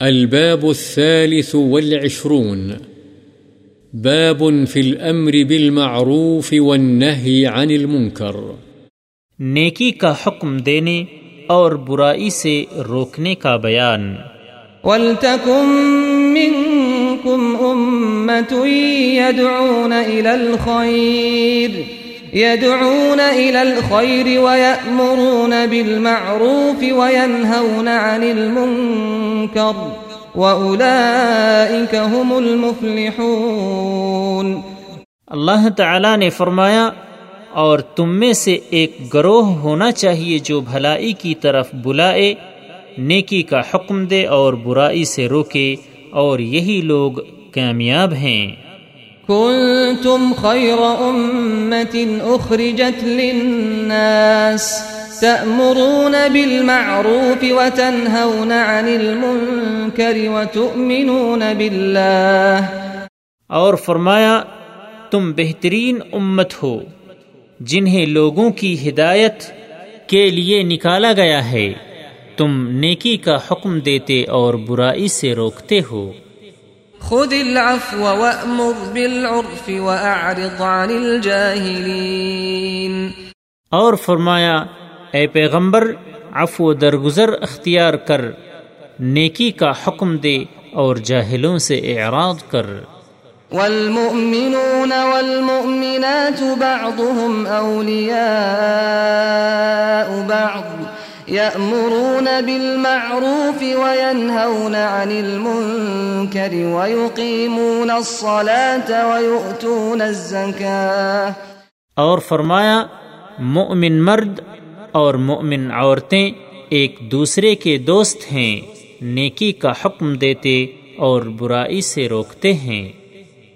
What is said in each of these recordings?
الباب الثالث والعشرون. باب في الأمر بالمعروف والنهي عن المنكر. نیکی کا حکم دینے اور برائی سے روکنے کا بیان۔ ولتكن منكم أمة يدعون إلى الخير يدعون إلى الخير ويأمرون بالمعروف وينهون عن المنكر وأولئك هم المفلحون. اللہ تعالی نے فرمایا، اور تم میں سے ایک گروہ ہونا چاہیے جو بھلائی کی طرف بلائے، نیکی کا حکم دے اور برائی سے روکے، اور یہی لوگ کامیاب ہیں۔ كنتم خير أمة أخرجت للناس تأمرون بالمعروف وتنهون عن المنكر وتؤمنون بالله. اور فرمایا، تم بہترین امت ہو، جنہیں لوگوں کی ہدایت کے لیے نکالا گیا ہے۔ تم نیکی کا حکم دیتے اور برائی سے روکتے ہو۔ خذ العفو وأمر بالعرف وأعرض عن الجاهلين. اور فرمایا اے پیغمبر عفو درگزر اختیار کر نیکی کا حکم دے اور جاہلوں سے اعراض کر۔ والمؤمنون والمؤمنات بعضهم أولياء بعض يأمرون بالمعروف وينهون عن المنكر ويقيمون الصلاة ويؤتون الزكاة. اور فرمایا، مؤمن مرد اور مؤمن عورتیں ایک دوسرے کے دوست ہیں، نیکی کا حکم دیتے اور برائی سے روکتے ہیں۔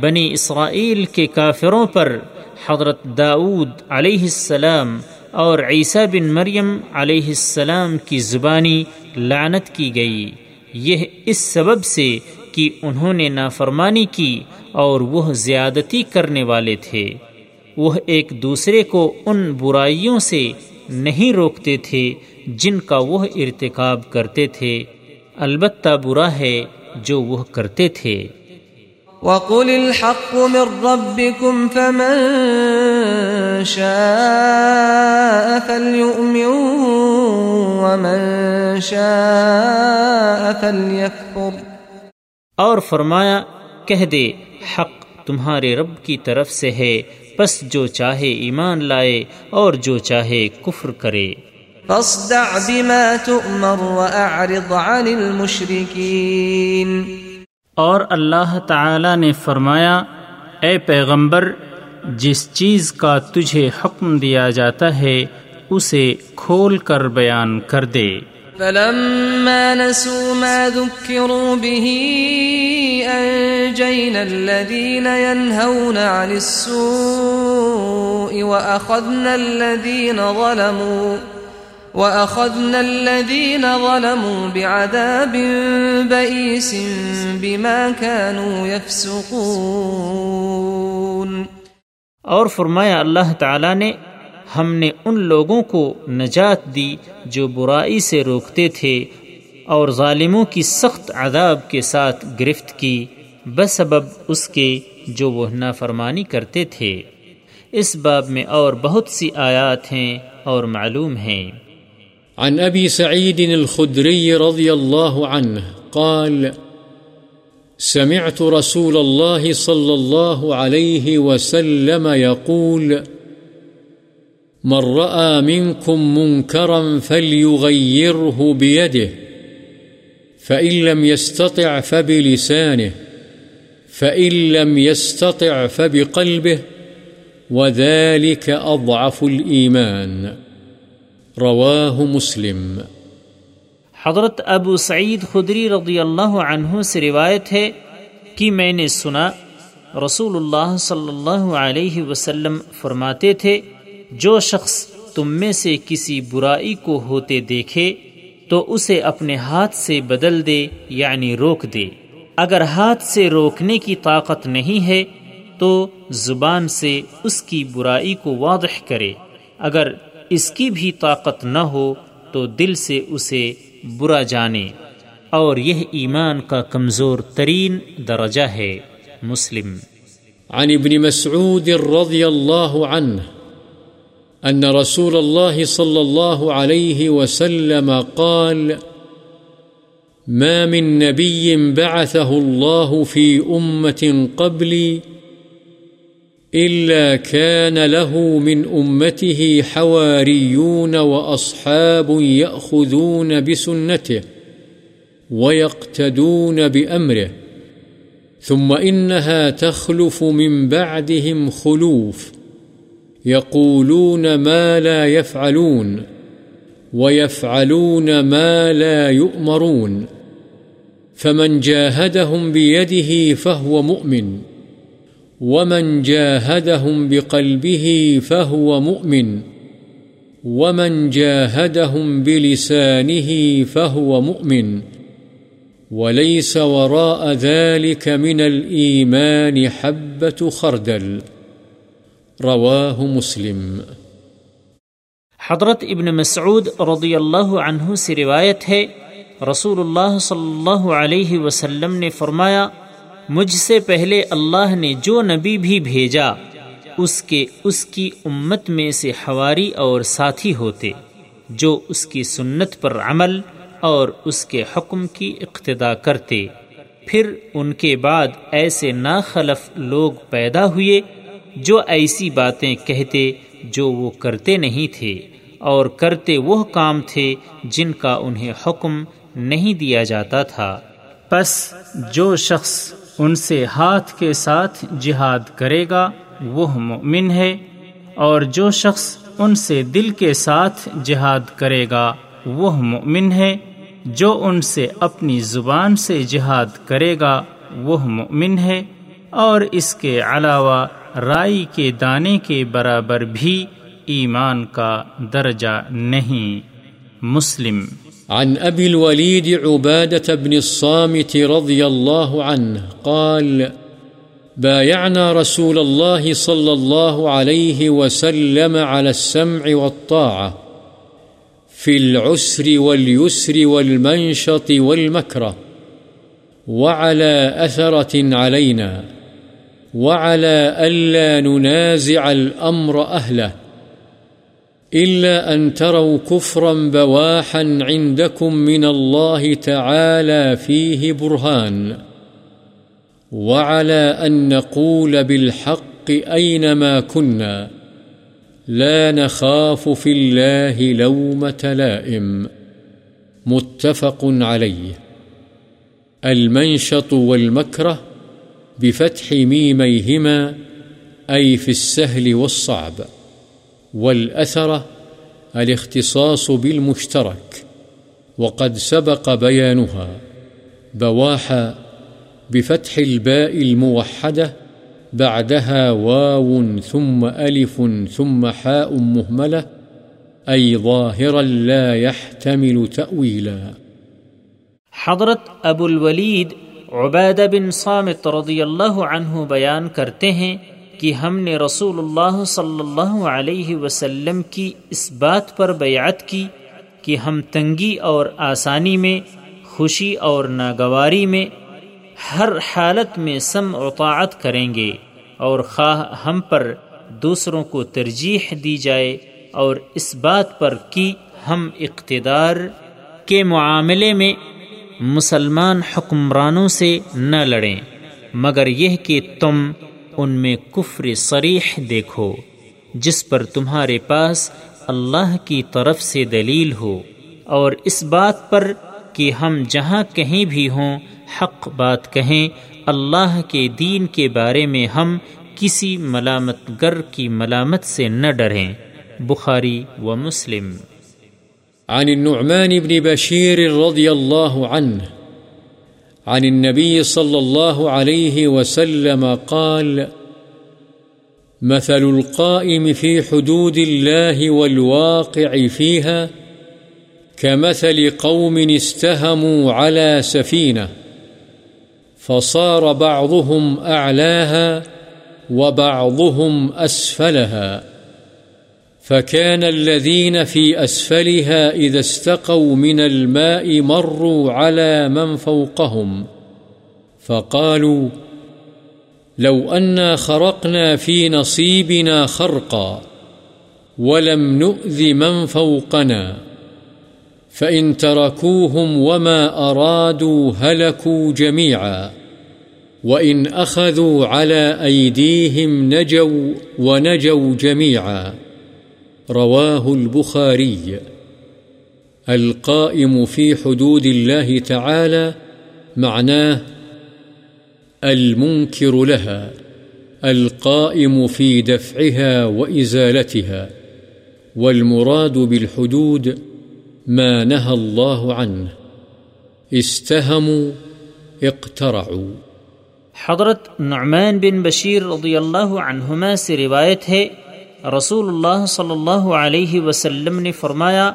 بنی اسرائیل کے کافروں پر حضرت داود علیہ السلام اور عیسیٰ بن مریم علیہ السلام کی زبانی لعنت کی گئی۔ یہ اس سبب سے کہ انہوں نے نافرمانی کی اور وہ زیادتی کرنے والے تھے۔ وہ ایک دوسرے کو ان برائیوں سے نہیں روکتے تھے جن کا وہ ارتکاب کرتے تھے۔ البتہ برا ہے جو وہ کرتے تھے۔ وقل الحق من ربكم فمن شاء فليؤمن ومن شاء فليكفر اور فرمایا کہہ دے حق تمہارے رب کی طرف سے ہے پس جو چاہے ایمان لائے اور جو چاہے کفر کرے۔ فاصدع بما تؤمر وأعرض عن المشركين اور اللہ تعالی نے فرمایا، اے پیغمبر، جس چیز کا تجھے حکم دیا جاتا ہے، اسے کھول کر بیان کر دے۔ فلما نسوا ما ذكروا به، أنجينا الذين ينهون عن السوء وأخذنا الذين ظلموا وأخذنا الذين ظلموا بعذاب بئيس بما كانوا يفسقون. اور فرمایا اللہ تعالی نے، ہم نے ان لوگوں کو نجات دی جو برائی سے روکتے تھے اور ظالموں کی سخت عذاب کے ساتھ گرفت کی، بسبب اس کے جو وہ نافرمانی کرتے تھے۔ اس باب میں اور بہت سی آیات ہیں اور معلوم ہیں۔ عن أبي سعيد الخدري رضي الله عنه قال، سمعت رسول الله صلى الله عليه وسلم يقول، من رأى منكم منكرا فليغيره بيده، فإن لم يستطع فبلسانه، فإن لم يستطع فبقلبه، وذلك أضعف الإيمان. رواه مسلم۔ حضرت ابو سعید خدری رضی اللہ عنہ سے روایت ہے کہ میں نے سنا، رسول اللہ صلی اللہ علیہ وسلم فرماتے تھے، جو شخص تم میں سے کسی برائی کو ہوتے دیکھے، تو اسے اپنے ہاتھ سے بدل دے یعنی روک دے۔ اگر ہاتھ سے روکنے کی طاقت نہیں ہے، تو زبان سے اس کی برائی کو واضح کرے۔ اگر اس کی بھی طاقت نہ ہو تو دل سے اسے برا جانے۔ اور یہ ایمان کا کمزور ترین درجہ ہے مسلم۔ عن ابن مسعود رضی اللہ عنہ أن رسول الله صلى الله عليه وسلم قال، ما من نبي بعثه الله في أمة قبلي إلا كان له من أمته حواريون وأصحاب يأخذون بسنته ويقتدون بأمره، ثم إنها تخلف من بعدهم خلوف، يقولون ما لا يفعلون ويفعلون ما لا يؤمرون، فمن جاهدهم بيده فهو مؤمن. ومن جاهدهم بقلبه فهو مؤمن ومن جاهدهم بلسانه فهو مؤمن وليس وراء ذلك من الإيمان حبة خردل رواه مسلم حضرت ابن مسعود رضی اللہ عنہ سے روایت ہے، رسول اللہ صلی اللہ علیہ وسلم نے فرمایا مجھ سے پہلے اللہ نے جو نبی بھی بھیجا، اس کے، اس کی امت میں سے حواری اور ساتھی ہوتے، جو اس کی سنت پر عمل اور اس کے حکم کی اقتدا کرتے۔ پھر ان کے بعد ایسے ناخلف لوگ پیدا ہوئے، جو ایسی باتیں کہتے جو وہ کرتے نہیں تھے، اور کرتے وہ کام تھے جن کا انہیں حکم نہیں دیا جاتا تھا۔ پس جو شخص ان سے ہاتھ کے ساتھ جہاد کرے گا، وہ مؤمن ہے، اور جو شخص ان سے دل کے ساتھ جہاد کرے گا، وہ مؤمن ہے۔ جو ان سے اپنی زبان سے جہاد کرے گا، وہ مؤمن ہے۔ اور اس کے علاوہ رائی کے دانے کے برابر بھی ایمان کا درجہ نہیں۔ مسلم عن أبي الوليد عبادة بن الصامت رضي الله عنه قال، بايعنا رسول الله صلى الله عليه وسلم على السمع والطاعة في العسر واليسر والمنشط والمكره وعلى أثرة علينا وعلى ألا ننازع الأمر أهله. إلا أن تروا كفرا بواحا عندكم من الله تعالى فيه برهان. وعلى أن نقول بالحق أينما كنا. لا نخاف في الله لومة لائم. متفق عليه. المنشط والمكره بفتح ميميهما أي في السهل والصعب. والأثرة الاختصاص بالمشترك، وقد سبق بيانها بواحا بفتح الباء الموحدة بعدها واو ثم ألف ثم حاء مهملة، أي ظاهرا لا يحتمل تأويلا. حضرت ابو الولید عبیدہ بن صامت رضی اللہ عنہ بیان کرتے ہیں کہ ہم نے رسول اللہ صلی اللہ علیہ وسلم کی اس بات پر بیعت کی کہ ہم تنگی اور آسانی میں، خوشی اور ناگواری میں ہر حالت میں سم اطاعت کریں گے اور خواہ ہم پر دوسروں کو ترجیح دی جائے اور اس بات پر کہ ہم اقتدار کے معاملے میں مسلمان حکمرانوں سے نہ لڑیں۔ مگر یہ کہ تم ان میں کفر صریح دیکھو، جس پر تمہارے پاس اللہ کی طرف سے دلیل ہو، اور اس بات پر کہ ہم جہاں کہیں بھی ہوں، حق بات کہیں، اللہ کے دین کے بارے میں ہم کسی ملامت گر کی ملامت سے نہ ڈریں۔ بخاری و مسلم۔ عن النعمان بن بشير رضي الله عنه عن النبي صلى الله عليه وسلم قال، مثل القائم في حدود الله والواقع فيها كمثل قوم استهموا على سفينة، فصار بعضهم أعلاها وبعضهم أسفلها. فكان الذين في أسفلها إذا استقوا من الماء مروا على من فوقهم. فقالوا، لو أنا خرقنا في نصيبنا خرقا، ولم نؤذ من فوقنا. فإن تركوهم وما أرادوا هلكوا جميعا. وإن أخذوا على أيديهم نجوا ونجوا جميعا. رواه البخاري. القائم في حدود الله تعالى معناه المنكر لها، القائم في دفعها وإزالتها، والمراد بالحدود ما نهى الله عنه. استهموا، اقترعوا. حضرت نعمان بن بشیر رضی اللہ عنہما سے روایت ہے رسول اللہ صلی اللہ علیہ وسلم نے فرمایا،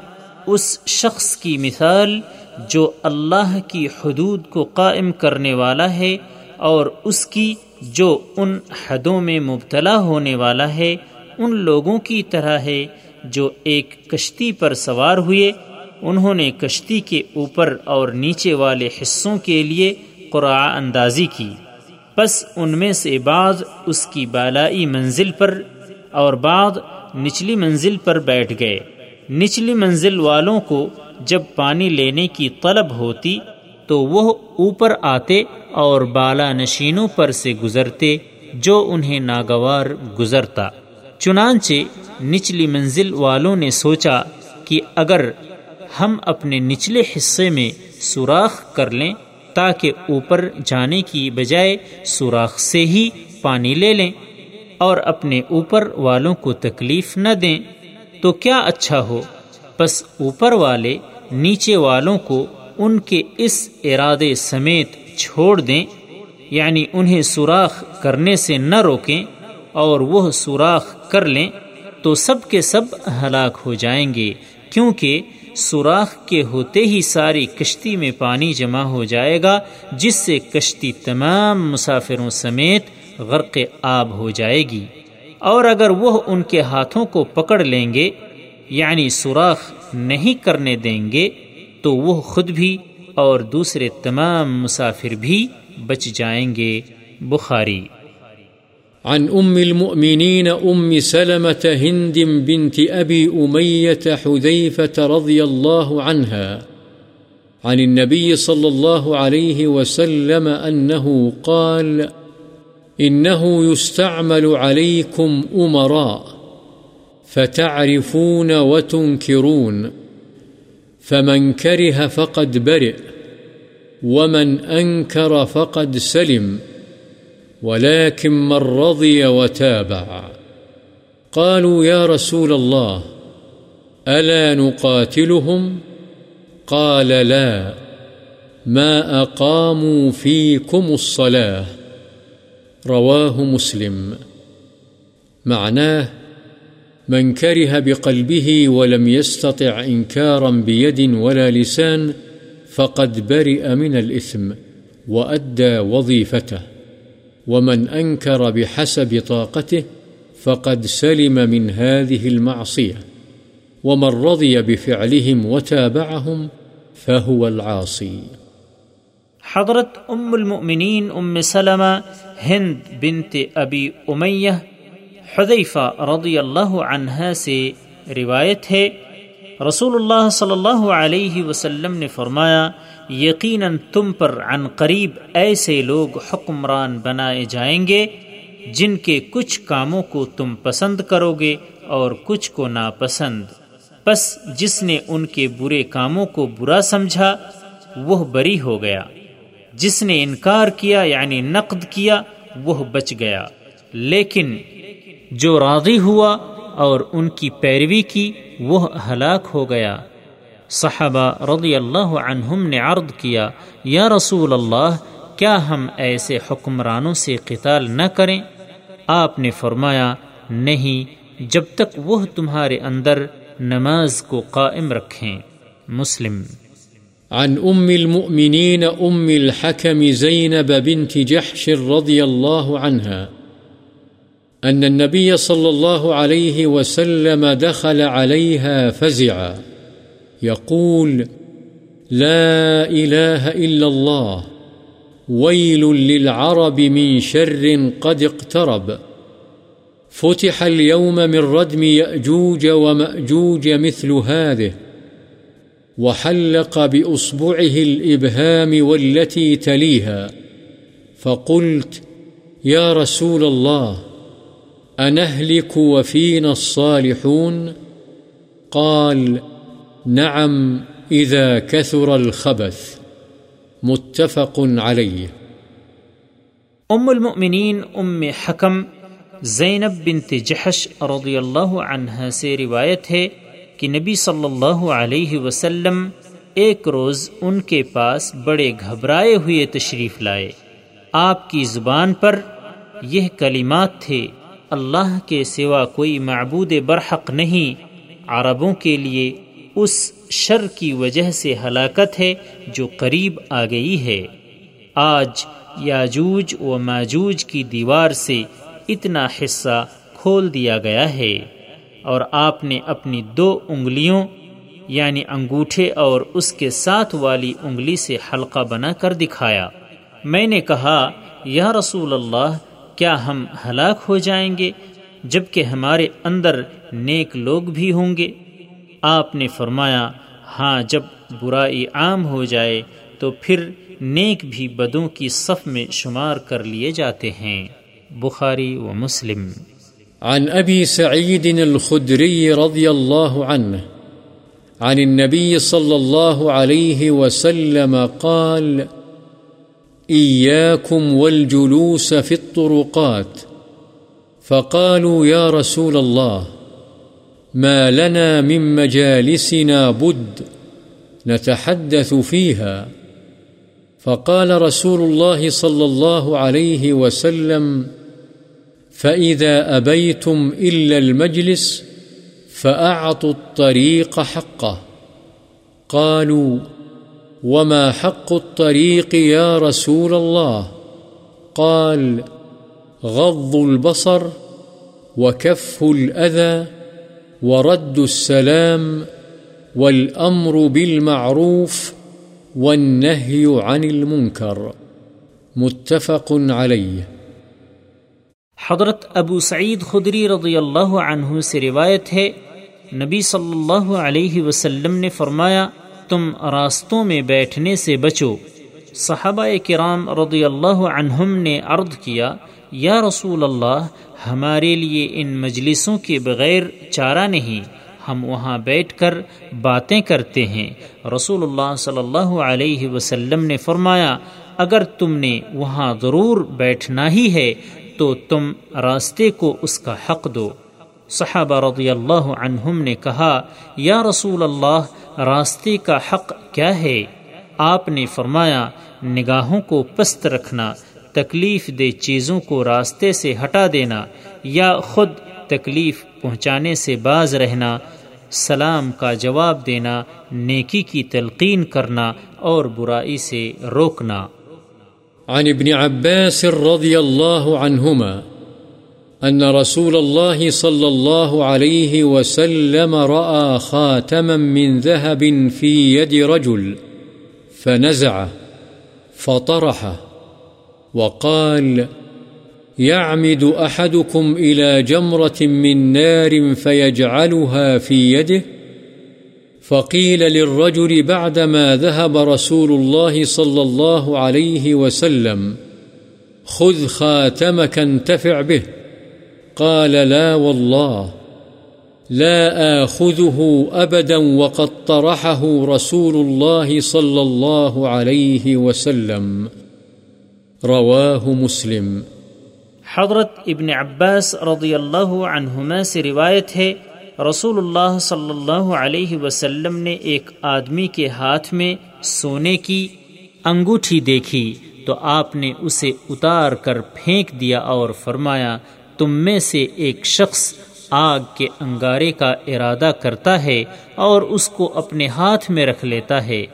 اس شخص کی مثال جو اللہ کی حدود کو قائم کرنے والا ہے اور اس کی جو ان حدوں میں مبتلا ہونے والا ہے، ان لوگوں کی طرح ہے جو ایک کشتی پر سوار ہوئے۔ انہوں نے کشتی کے اوپر اور نیچے والے حصوں کے لیے قرآ اندازی کی۔ بس ان میں سے بعض اس کی بالائی منزل پر اور بعض نچلی منزل پر بیٹھ گئے۔ نچلی منزل والوں کو جب پانی لینے کی طلب ہوتی تو وہ اوپر آتے اور بالا نشینوں پر سے گزرتے جو انہیں ناگوار گزرتا۔ چنانچہ نچلی منزل والوں نے سوچا کہ اگر ہم اپنے نچلے حصے میں سوراخ کر لیں تاکہ اوپر جانے کی بجائے سوراخ سے ہی پانی لے لیں۔ اور اپنے اوپر والوں کو تکلیف نہ دیں تو کیا اچھا ہو؟ بس اوپر والے نیچے والوں کو ان کے اس ارادے سمیت چھوڑ دیں یعنی انہیں سوراخ کرنے سے نہ روکیں اور وہ سوراخ کر لیں تو سب کے سب ہلاک ہو جائیں گے، کیونکہ سوراخ کے ہوتے ہی ساری کشتی میں پانی جمع ہو جائے گا، جس سے کشتی تمام مسافروں سمیت غرق آب ہو جائے گی اور اگر وہ ان کے ہاتھوں کو پکڑ لیں گے یعنی سوراخ نہیں کرنے دیں گے، تو وہ خود بھی اور دوسرے تمام مسافر بھی بچ جائیں گے۔ بخاری۔ عن أم المؤمنين أم سلمة هند بنت أبي أمية حذيفة رضي الله عنها عن النبي صلى الله عليه وسلم أنه قال إنه يستعمل عليكم أمراء فتعرفون وتنكرون فمن كره فقد برئ ومن أنكر فقد سلم ولكن من رضي وتابع قالوا يا رسول الله ألا نقاتلهم قال لا ما أقاموا فيكم الصلاة رواه مسلم. معناه من كره بقلبه ولم يستطع إنكارا بيد ولا لسان، فقد برئ من الإثم وأدى وظيفته. ومن أنكر بحسب طاقته، فقد سلم من هذه المعصية. ومن رضي بفعلهم وتابعهم، فهو العاصي. حضرت ام المؤمنین ام سلمہ ہند بنت ابی امیہ حذیفہ رضی اللہ عنہ سے روایت ہے۔ رسول اللہ صلی اللہ علیہ وسلم نے فرمایا، یقیناً تم پر عن قریب ایسے لوگ حکمران بنائے جائیں گے، جن کے کچھ کاموں کو تم پسند کرو گے اور کچھ کو ناپسند۔ بس جس نے ان کے برے کاموں کو برا سمجھا، وہ بری ہو گیا۔ جس نے انکار کیا یعنی نقد کیا، وہ بچ گیا۔ لیکن جو راضی ہوا اور ان کی پیروی کی، وہ ہلاک ہو گیا۔ صحابہ رضی اللہ عنہم نے عرض کیا، یا رسول اللہ، کیا ہم ایسے حکمرانوں سے قتال نہ کریں؟ آپ نے فرمایا، نہیں، جب تک وہ تمہارے اندر نماز کو قائم رکھیں۔ مسلم عن أم المؤمنين أم الحكم زينب بنت جحش رضي الله عنها أن النبي صلى الله عليه وسلم دخل عليها فزعا. يقول لا إله إلا الله، ويل للعرب من شر قد اقترب. فتح اليوم من ردم يأجوج ومأجوج مثل هذه. وحلق بأصبعه الإبهام والتي تليها، فقلت يا رسول الله، أنهلك وفينا الصالحون؟ قال نعم إذا كثر الخبث. متفق عليه. ام المؤمنین ام حکم زینب بنت جحش رضی اللہ عنہ سے روایت ہے کہ نبی صلی اللہ علیہ وسلم ایک روز ان کے پاس بڑے گھبرائے ہوئے تشریف لائے۔ آپ کی زبان پر یہ کلمات تھے، اللہ کے سوا کوئی معبود برحق نہیں۔ عربوں کے لیے اس شر کی وجہ سے ہلاکت ہے جو قریب آ گئی ہے۔ آج یاجوج و ماجوج کی دیوار سے اتنا حصہ کھول دیا گیا ہے۔ اور آپ نے اپنی دو انگلیوں یعنی انگوٹھے اور اس کے ساتھ والی انگلی سے حلقہ بنا کر دکھایا۔ میں نے کہا، یا رسول اللہ، کیا ہم ہلاک ہو جائیں گے جبکہ ہمارے اندر نیک لوگ بھی ہوں گے؟ آپ نے فرمایا ہاں جب برائی عام ہو جائے تو پھر نیک بھی بدوں کی صف میں شمار کر لیے جاتے ہیں۔ بخاری و مسلم۔ عن أبي سعيد الخدري رضي الله عنه عن النبي صلى الله عليه وسلم قال إياكم والجلوس في الطرقات. فقالوا يا رسول الله، ما لنا من مجالسنا بد نتحدث فيها. فقال رسول الله صلى الله عليه وسلم فإذا أبيتم إلا المجلس فأعطوا الطريق حقه قالوا وما حق الطريق يا رسول الله قال غض البصر وكف الأذى ورد السلام والأمر بالمعروف والنهي عن المنكر متفق عليه حضرت ابو سعید خدری رضی اللہ عنہ سے روایت ہے، نبی صلی اللہ علیہ وسلم نے فرمایا، تم راستوں میں بیٹھنے سے بچو۔ صحابہ کرام رضی اللہ عنہم نے عرض کیا، یا رسول اللہ، ہمارے لیے ان مجلسوں کے بغیر چارہ نہیں، ہم وہاں بیٹھ کر باتیں کرتے ہیں۔ رسول اللہ صلی اللہ علیہ وسلم نے فرمایا، اگر تم نے وہاں ضرور بیٹھنا ہی ہے تو تم راستے کو اس کا حق دو۔ صحابہ رضی اللہ عنہم نے کہا، یا رسول اللہ، راستے کا حق کیا ہے؟ آپ نے فرمایا، نگاہوں کو پست رکھنا، تکلیف دہ چیزوں کو راستے سے ہٹا دینا، یا خود تکلیف پہنچانے سے باز رہنا، سلام کا جواب دینا، نیکی کی تلقین کرنا اور برائی سے روکنا۔ عن ابن عباس رضي الله عنهما أن رسول الله صلى الله عليه وسلم رأى خاتما من ذهب في يد رجل فنزعه فطرحه وقال، يعمد أحدكم إلى جمرة من نار فيجعلها في يده؟ فقيل للرجل بعدما ذهب رسول الله صلى الله عليه وسلم، خذ خاتمك انتفع به. قال لا والله لا آخذه أبدا وقد طرحه رسول الله صلى الله عليه وسلم. رواه مسلم۔ حضرت ابن عباس رضی اللہ عنہما سے روایت ہے رسول اللہ صلی اللہ علیہ وسلم نے ایک آدمی کے ہاتھ میں سونے کی انگوٹھی دیکھی تو آپ نے اسے اتار کر پھینک دیا اور فرمایا، تم میں سے ایک شخص آگ کے انگارے کا ارادہ کرتا ہے اور اس کو اپنے ہاتھ میں رکھ لیتا ہے۔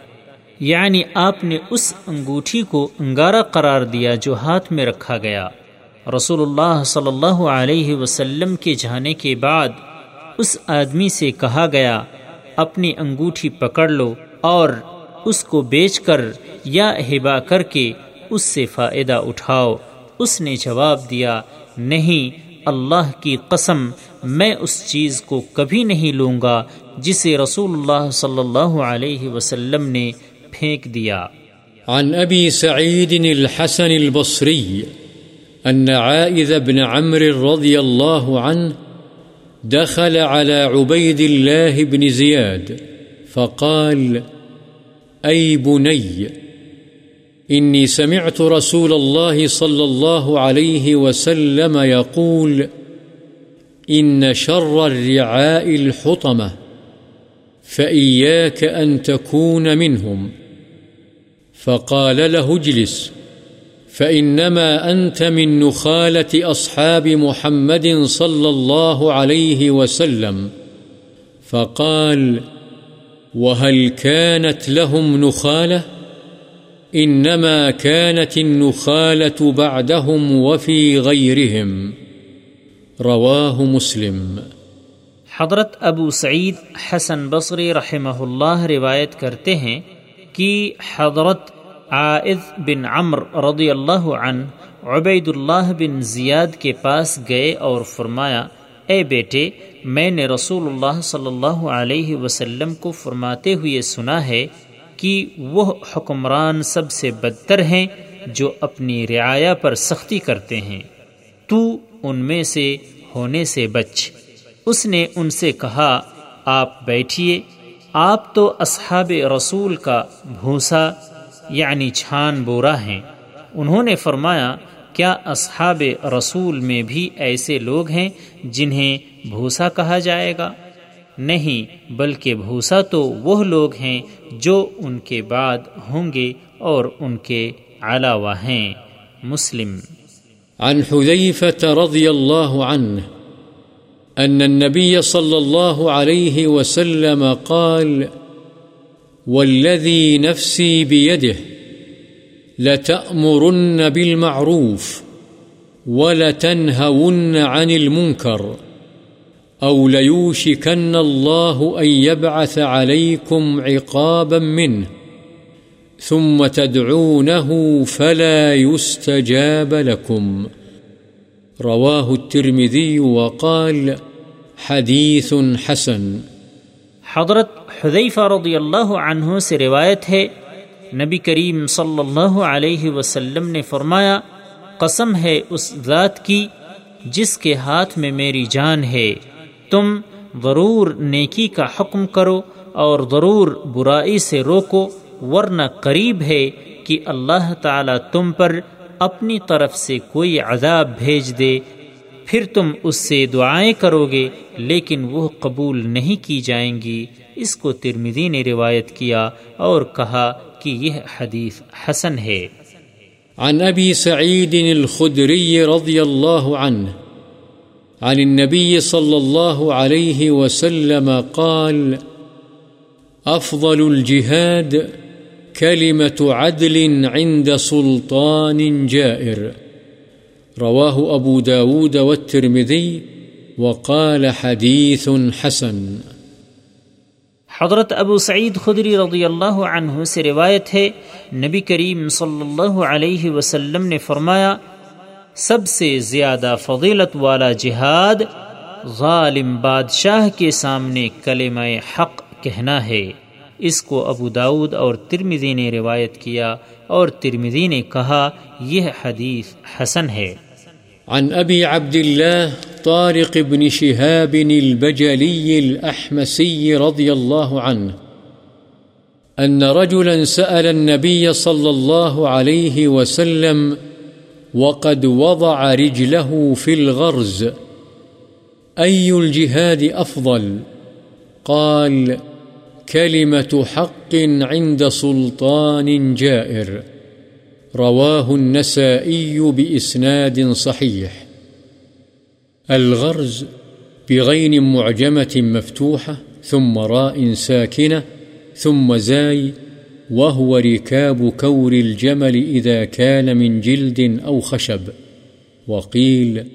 یعنی آپ نے اس انگوٹھی کو انگارہ قرار دیا جو ہاتھ میں رکھا گیا۔ رسول اللہ صلی اللہ علیہ وسلم کے جانے کے بعد اس آدمی سے کہا گیا، اپنی انگوٹھی پکڑ لو اور اس کو بیچ کر یا ہبا کر کے اس سے فائدہ اٹھاؤ۔ اس نے جواب دیا، نہیں، اللہ کی قسم، میں اس چیز کو کبھی نہیں لوں گا جسے رسول اللہ صلی اللہ علیہ وسلم نے پھینک دیا۔ عن ابی سعید الحسن البصری ان عائذ بن عمرو رضی اللہ عنہ دخل على عبيد الله بن زياد، فقال أي بني، إني سمعت رسول الله صلى الله عليه وسلم يقول إن شر الرعاء الحطمة، فإياك أن تكون منهم. فقال له اجلس. فإنما أنت من نخالة أصحاب محمد صلى الله عليه وسلم. فقال، وهل كانت لهم نخالة؟ إنما كانت النخالة بعدهم وفي غيرهم. رواه مسلم. حضرت ابو سعید حسن بصری رحمہ اللہ روایت کرتے ہیں کہ حضرت عائد بن عمر رضی اللہ عنہ عبید اللہ بن زیاد کے پاس گئے اور فرمایا، اے بیٹے، میں نے رسول اللہ صلی اللہ علیہ وسلم کو فرماتے ہوئے سنا ہے کہ وہ حکمران سب سے بدتر ہیں جو اپنی رعایا پر سختی کرتے ہیں۔ تو ان میں سے ہونے سے بچ۔ اس نے ان سے کہا، آپ بیٹھیے۔ آپ تو اصحاب رسول کا بھوسا یعنی چھان بورا ہیں۔ انہوں نے فرمایا، کیا اصحاب رسول میں بھی ایسے لوگ ہیں جنہیں بھوسا کہا جائے گا؟ نہیں، بلکہ بھوسا تو وہ لوگ ہیں جو ان کے بعد ہوں گے اور ان کے علاوہ ہیں۔ مسلم۔ عن حذيفة رضي الله عنه أن النبي صلى الله عليه وسلم قال والذي نفسي بيده لتأمرن بالمعروف ولتنهون عن المنكر أو ليوشكن الله أن يبعث عليكم عقابا منه ثم تدعونه فلا يستجاب لكم. رواه الترمذي وقال حديث حسن. حضرت حذیفہ رضی اللہ عنہ سے روایت ہے، نبی کریم صلی اللہ علیہ وسلم نے فرمایا، قسم ہے اس ذات کی جس کے ہاتھ میں میری جان ہے۔ تم ضرور نیکی کا حکم کرو اور ضرور برائی سے روکو، ورنہ قریب ہے کہ اللہ تعالی تم پر اپنی طرف سے کوئی عذاب بھیج دے۔ پھر تم اس سے دعائیں کرو گے، لیکن وہ قبول نہیں کی جائیں گی۔ اس کو ترمدی نے روایت کیا اور کہا کہ یہ حدیث حسن ہے۔ عن ابی سعید الخدری رضی اللہ عنہ، عن النبي صلى الله عليه وسلم قال أفضل الجهاد كلمة عدل عند سلطان جائر. رواه أبو داود والترمذي وقال حديث حسن. حضرت ابو سعید خدری رضی اللہ عنہ سے روایت ہے، نبی کریم صلی اللہ علیہ وسلم نے فرمایا، سب سے زیادہ فضیلت والا جہاد ظالم بادشاہ کے سامنے کلمہ حق کہنا ہے۔ اس کو ابو داود اور ترمزی نے روایت کیا اور ترمزی نے کہا یہ حدیث حسن ہے۔ عن أبي عبد الله طارق بن شهاب البجلي الأحمسي رضي الله عنه أن رجلا سأل النبي صلى الله عليه وسلم وقد وضع رجله في الغرز أي الجهاد أفضل قال كلمة حق عند سلطان جائر. رواه النسائي بإسناد صحيح. الغرز بغين معجمة مفتوحة، ثم راء ساكنة، ثم زاي، وهو ركاب كور الجمل إذا كان من جلد أو خشب. وقيل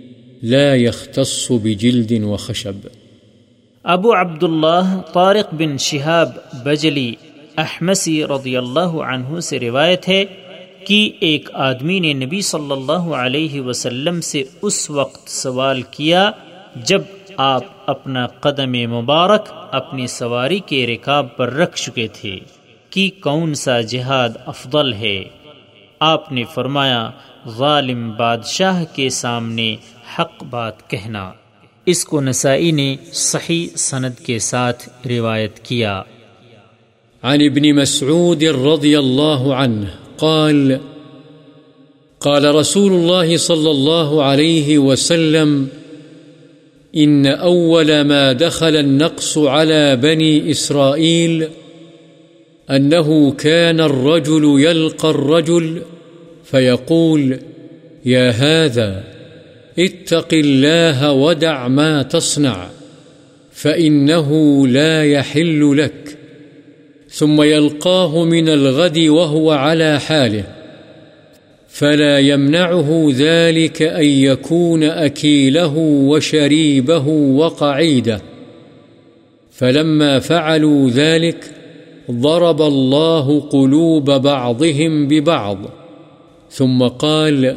لا يختص بجلد وخشب. ابو عبداللہ طارق بن شہاب بجلی احمسی رضی اللہ عنہ سے روایت ہے کہ ایک آدمی نے نبی صلی اللہ علیہ وسلم سے اس وقت سوال کیا جب آپ اپنا قدم مبارک اپنی سواری کے رکاب پر رکھ چکے تھے کہ کون سا جہاد افضل ہے۔ آپ نے فرمایا، ظالم بادشاہ کے سامنے حق بات کہنا۔ اس کو نسائی نے صحیح سند کے ساتھ روایت کیا۔ عن ابن مسعود رضي الله عنه قال قال رسول الله صلى الله عليه وسلم إن أول ما دخل النقص على بني إسرائيل أنه كان الرجل يلقى الرجل فيقول يا هذا؟ اتق الله ودع ما تصنع، فإنه لا يحل لك. ثم يلقاه من الغد وهو على حاله، فلا يمنعه ذلك أن يكون أكيله وشريبه وقعيده. فلما فعلوا ذلك، ضرب الله قلوب بعضهم ببعض، ثم قال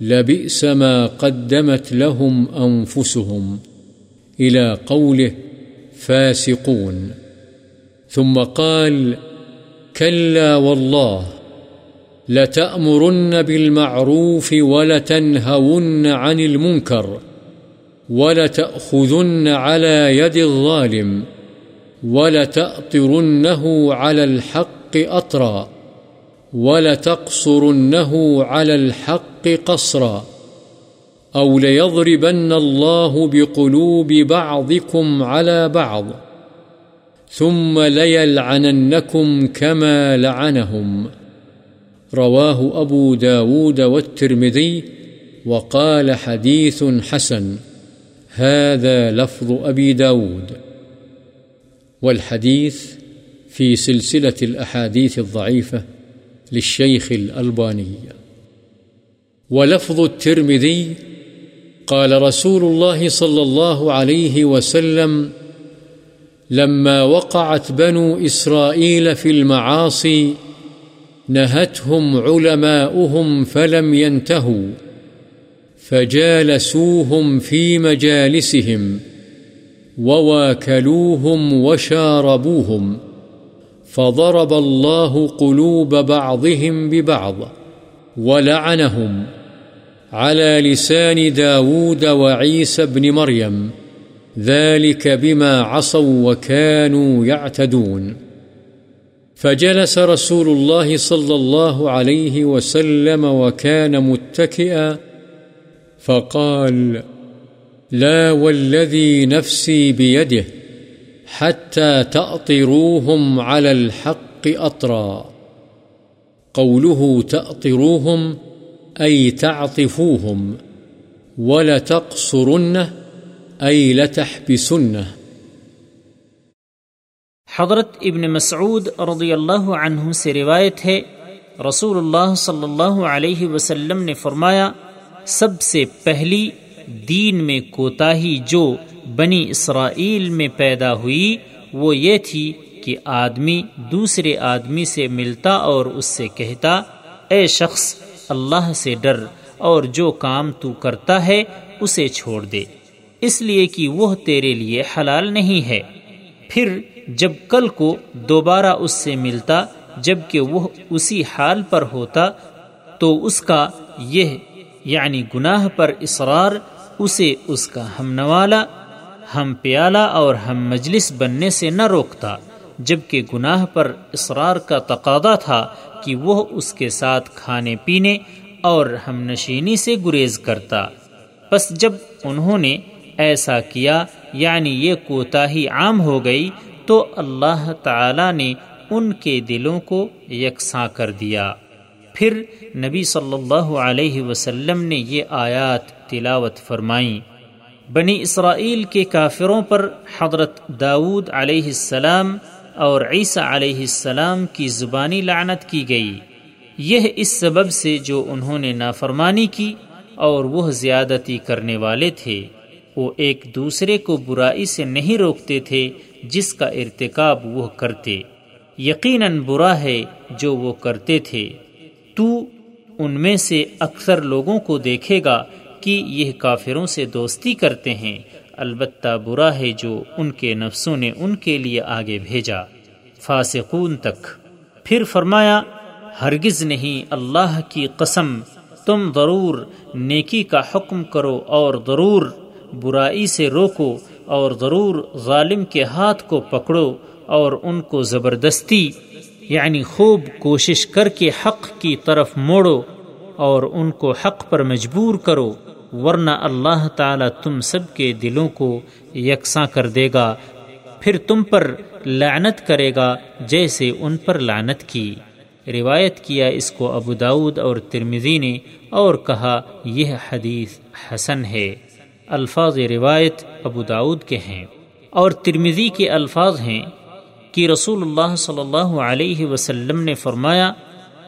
لبئس ما قدمت لهم أنفسهم إلى قوله فاسقون. ثم قال كلا والله لتأمرن بالمعروف ولتنهون عن المنكر ولتأخذن على يد الظالم ولتأطرنه على الحق أطرا. ولتقصرنه على الحق قصرا أو ليضربن الله بقلوب بعضكم على بعض ثم ليلعننكم كما لعنهم رواه أبو داود والترمذي وقال حديث حسن هذا لفظ أبي داود والحديث في سلسلة الأحاديث الضعيفة للشيخ الألباني. ولفظ الترمذي قال رسول الله صلى الله عليه وسلم لما وقعت بنو إسرائيل في المعاصي، نهتهم علماؤهم فلم ينتهوا، فجالسوهم في مجالسهم، وواكلوهم وشاربوهم. فضرب الله قلوب بعضهم ببعض ولعنهم على لسان داود وعيسى بن مريم ذلك بما عصوا وكانوا يعتدون. فجلس رسول الله صلى الله عليه وسلم وكان متكئا فقال لا والذي نفسي بيده حتى تأطروهم على الحق أطرا. قوله تأطروهم، أي تعطفوهم، ولتقصرنه، أي لتحبسنه. حضرت ابن مسعود رضی اللہ عنہ سے روایت ہے رسول اللہ صلی اللہ علیہ وسلم نے فرمایا، سب سے پہلی دین میں کوتاہی جو بنی اسرائیل میں پیدا ہوئی، وہ یہ تھی کہ آدمی دوسرے آدمی سے ملتا اور اس سے کہتا، اے شخص، اللہ سے ڈر اور جو کام تو کرتا ہے، اسے چھوڑ دے۔ اس لیے کہ وہ تیرے لیے حلال نہیں ہے۔ پھر جب کل کو دوبارہ اس سے ملتا، جبکہ وہ اسی حال پر ہوتا، تو اس کا یہ یعنی گناہ پر اصرار، اسے اس کا ہم نوالا۔ ہم پیالہ اور ہم مجلس بننے سے نہ روکتا، جبکہ گناہ پر اصرار کا تقاضا تھا کہ وہ اس کے ساتھ کھانے پینے اور ہم نشینی سے گریز کرتا۔ بس جب انہوں نے ایسا کیا یعنی یہ کوتاہی عام ہو گئی، تو اللہ تعالی نے ان کے دلوں کو یکساں کر دیا۔ پھر نبی صلی اللہ علیہ وسلم نے یہ آیات تلاوت فرمائیں۔ بنی اسرائیل کے کافروں پر حضرت داود علیہ السلام اور عیسیٰ علیہ السلام کی زبانی لعنت کی گئی۔ یہ اس سبب سے جو انہوں نے نافرمانی کی اور وہ زیادتی کرنے والے تھے۔ وہ ایک دوسرے کو برائی سے نہیں روکتے تھے جس کا ارتکاب وہ کرتے۔ یقیناً برا ہے جو وہ کرتے تھے۔ تو ان میں سے اکثر لوگوں کو دیکھے گا کہ یہ کافروں سے دوستی کرتے ہیں، البتہ برا ہے جو ان کے نفسوں نے ان کے لیے آگے بھیجا۔ فاسقون تک۔ پھر فرمایا، ہرگز نہیں، اللہ کی قسم، تم ضرور نیکی کا حکم کرو اور ضرور برائی سے روکو اور ضرور ظالم کے ہاتھ کو پکڑو اور ان کو زبردستی یعنی خوب کوشش کر کے حق کی طرف موڑو اور ان کو حق پر مجبور کرو۔ ورنہ اللہ تعالی تم سب کے دلوں کو یکساں کر دے گا، پھر تم پر لعنت کرے گا جیسے ان پر لعنت کی۔ روایت کیا اس کو ابو داود اور ترمزی نے اور کہا، یہ حدیث حسن ہے۔ الفاظ روایت ابو داود کے ہیں۔ اور ترمزی کے الفاظ ہیں کہ رسول اللہ صلی اللہ علیہ وسلم نے فرمایا،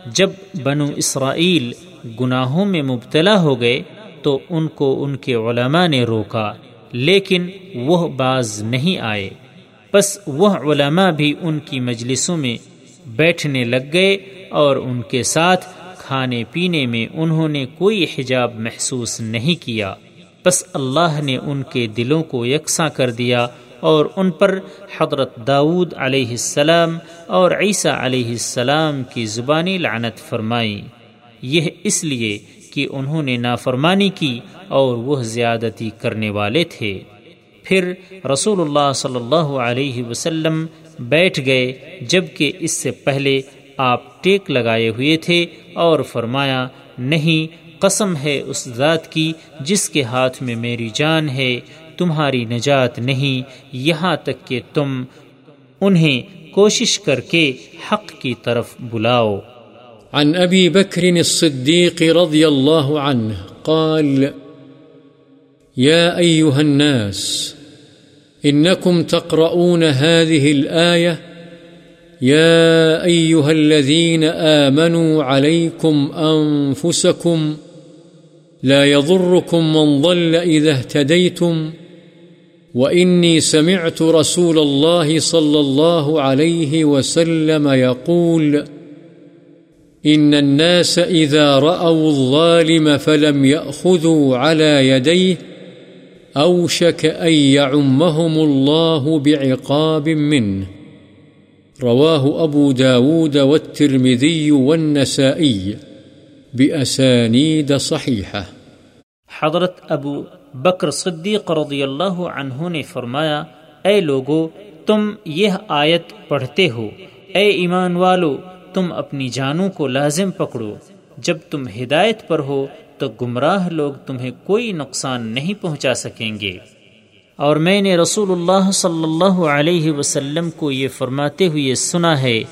جب بنو اسرائیل گناہوں میں مبتلا ہو گئے تو ان کو ان کے علماء نے روکا، لیکن وہ باز نہیں آئے۔ بس وہ علماء بھی ان کی مجلسوں میں بیٹھنے لگ گئے اور ان کے ساتھ کھانے پینے میں انہوں نے کوئی حجاب محسوس نہیں کیا۔ بس اللہ نے ان کے دلوں کو یکساں کر دیا اور ان پر حضرت داود علیہ السلام اور عیسیٰ علیہ السلام کی زبانی لعنت فرمائی یہ اس لیے کہ انہوں نے نافرمانی کی اور وہ زیادتی کرنے والے تھے۔ پھر رسول اللہ صلی اللہ علیہ وسلم بیٹھ گئے جبکہ اس سے پہلے آپ ٹیک لگائے ہوئے تھے اور فرمایا، نہیں، قسم ہے اس ذات کی جس کے ہاتھ میں میری جان ہے، تمہاری نجات نہیں، یہاں تک کہ تم انہیں کوشش کر کے حق کی طرف بلاؤ۔ عن ابی بکر الصدیق رضی اللہ عنہ قال، يا أيها الناس، إنكم تقرؤون هذه الآية، يا أيها الذين آمنوا عليكم أنفسكم، لا يضركم من ضل إذا اهتديتم، وإني سمعت رسول الله صلى الله عليه وسلم يقول إن الناس إذا رأوا الظالم فلم يأخذوا على يديه أوشك أن يعمهم الله بعقاب منه رواه أبو داود والترمذي والنسائي بأسانيد صحيحة حضرت ابو بکر صدیق رضی اللہ عنہ نے فرمایا، اے لوگو، تم یہ آیت پڑھتے ہو۔ اے ایمان والو تم اپنی جانوں کو لازم پکڑو۔ جب تم ہدایت پر ہو، تو گمراہ لوگ تمہیں کوئی نقصان نہیں پہنچا سکیں گے۔ اور میں نے رسول اللہ صلی اللہ علیہ وسلم کو یہ فرماتے ہوئے سنا ہے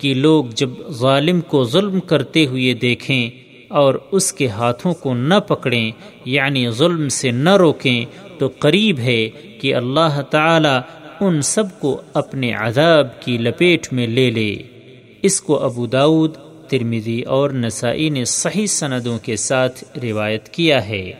کہ لوگ جب ظالم کو ظلم کرتے ہوئے دیکھیں اور اس کے ہاتھوں کو نہ پکڑیں یعنی ظلم سے نہ روکیں، تو قریب ہے کہ اللہ تعالی ان سب کو اپنے عذاب کی لپیٹ میں لے لے۔ اس کو ابو داود ترمیدی اور نسائی نے صحیح سندوں کے ساتھ روایت کیا ہے۔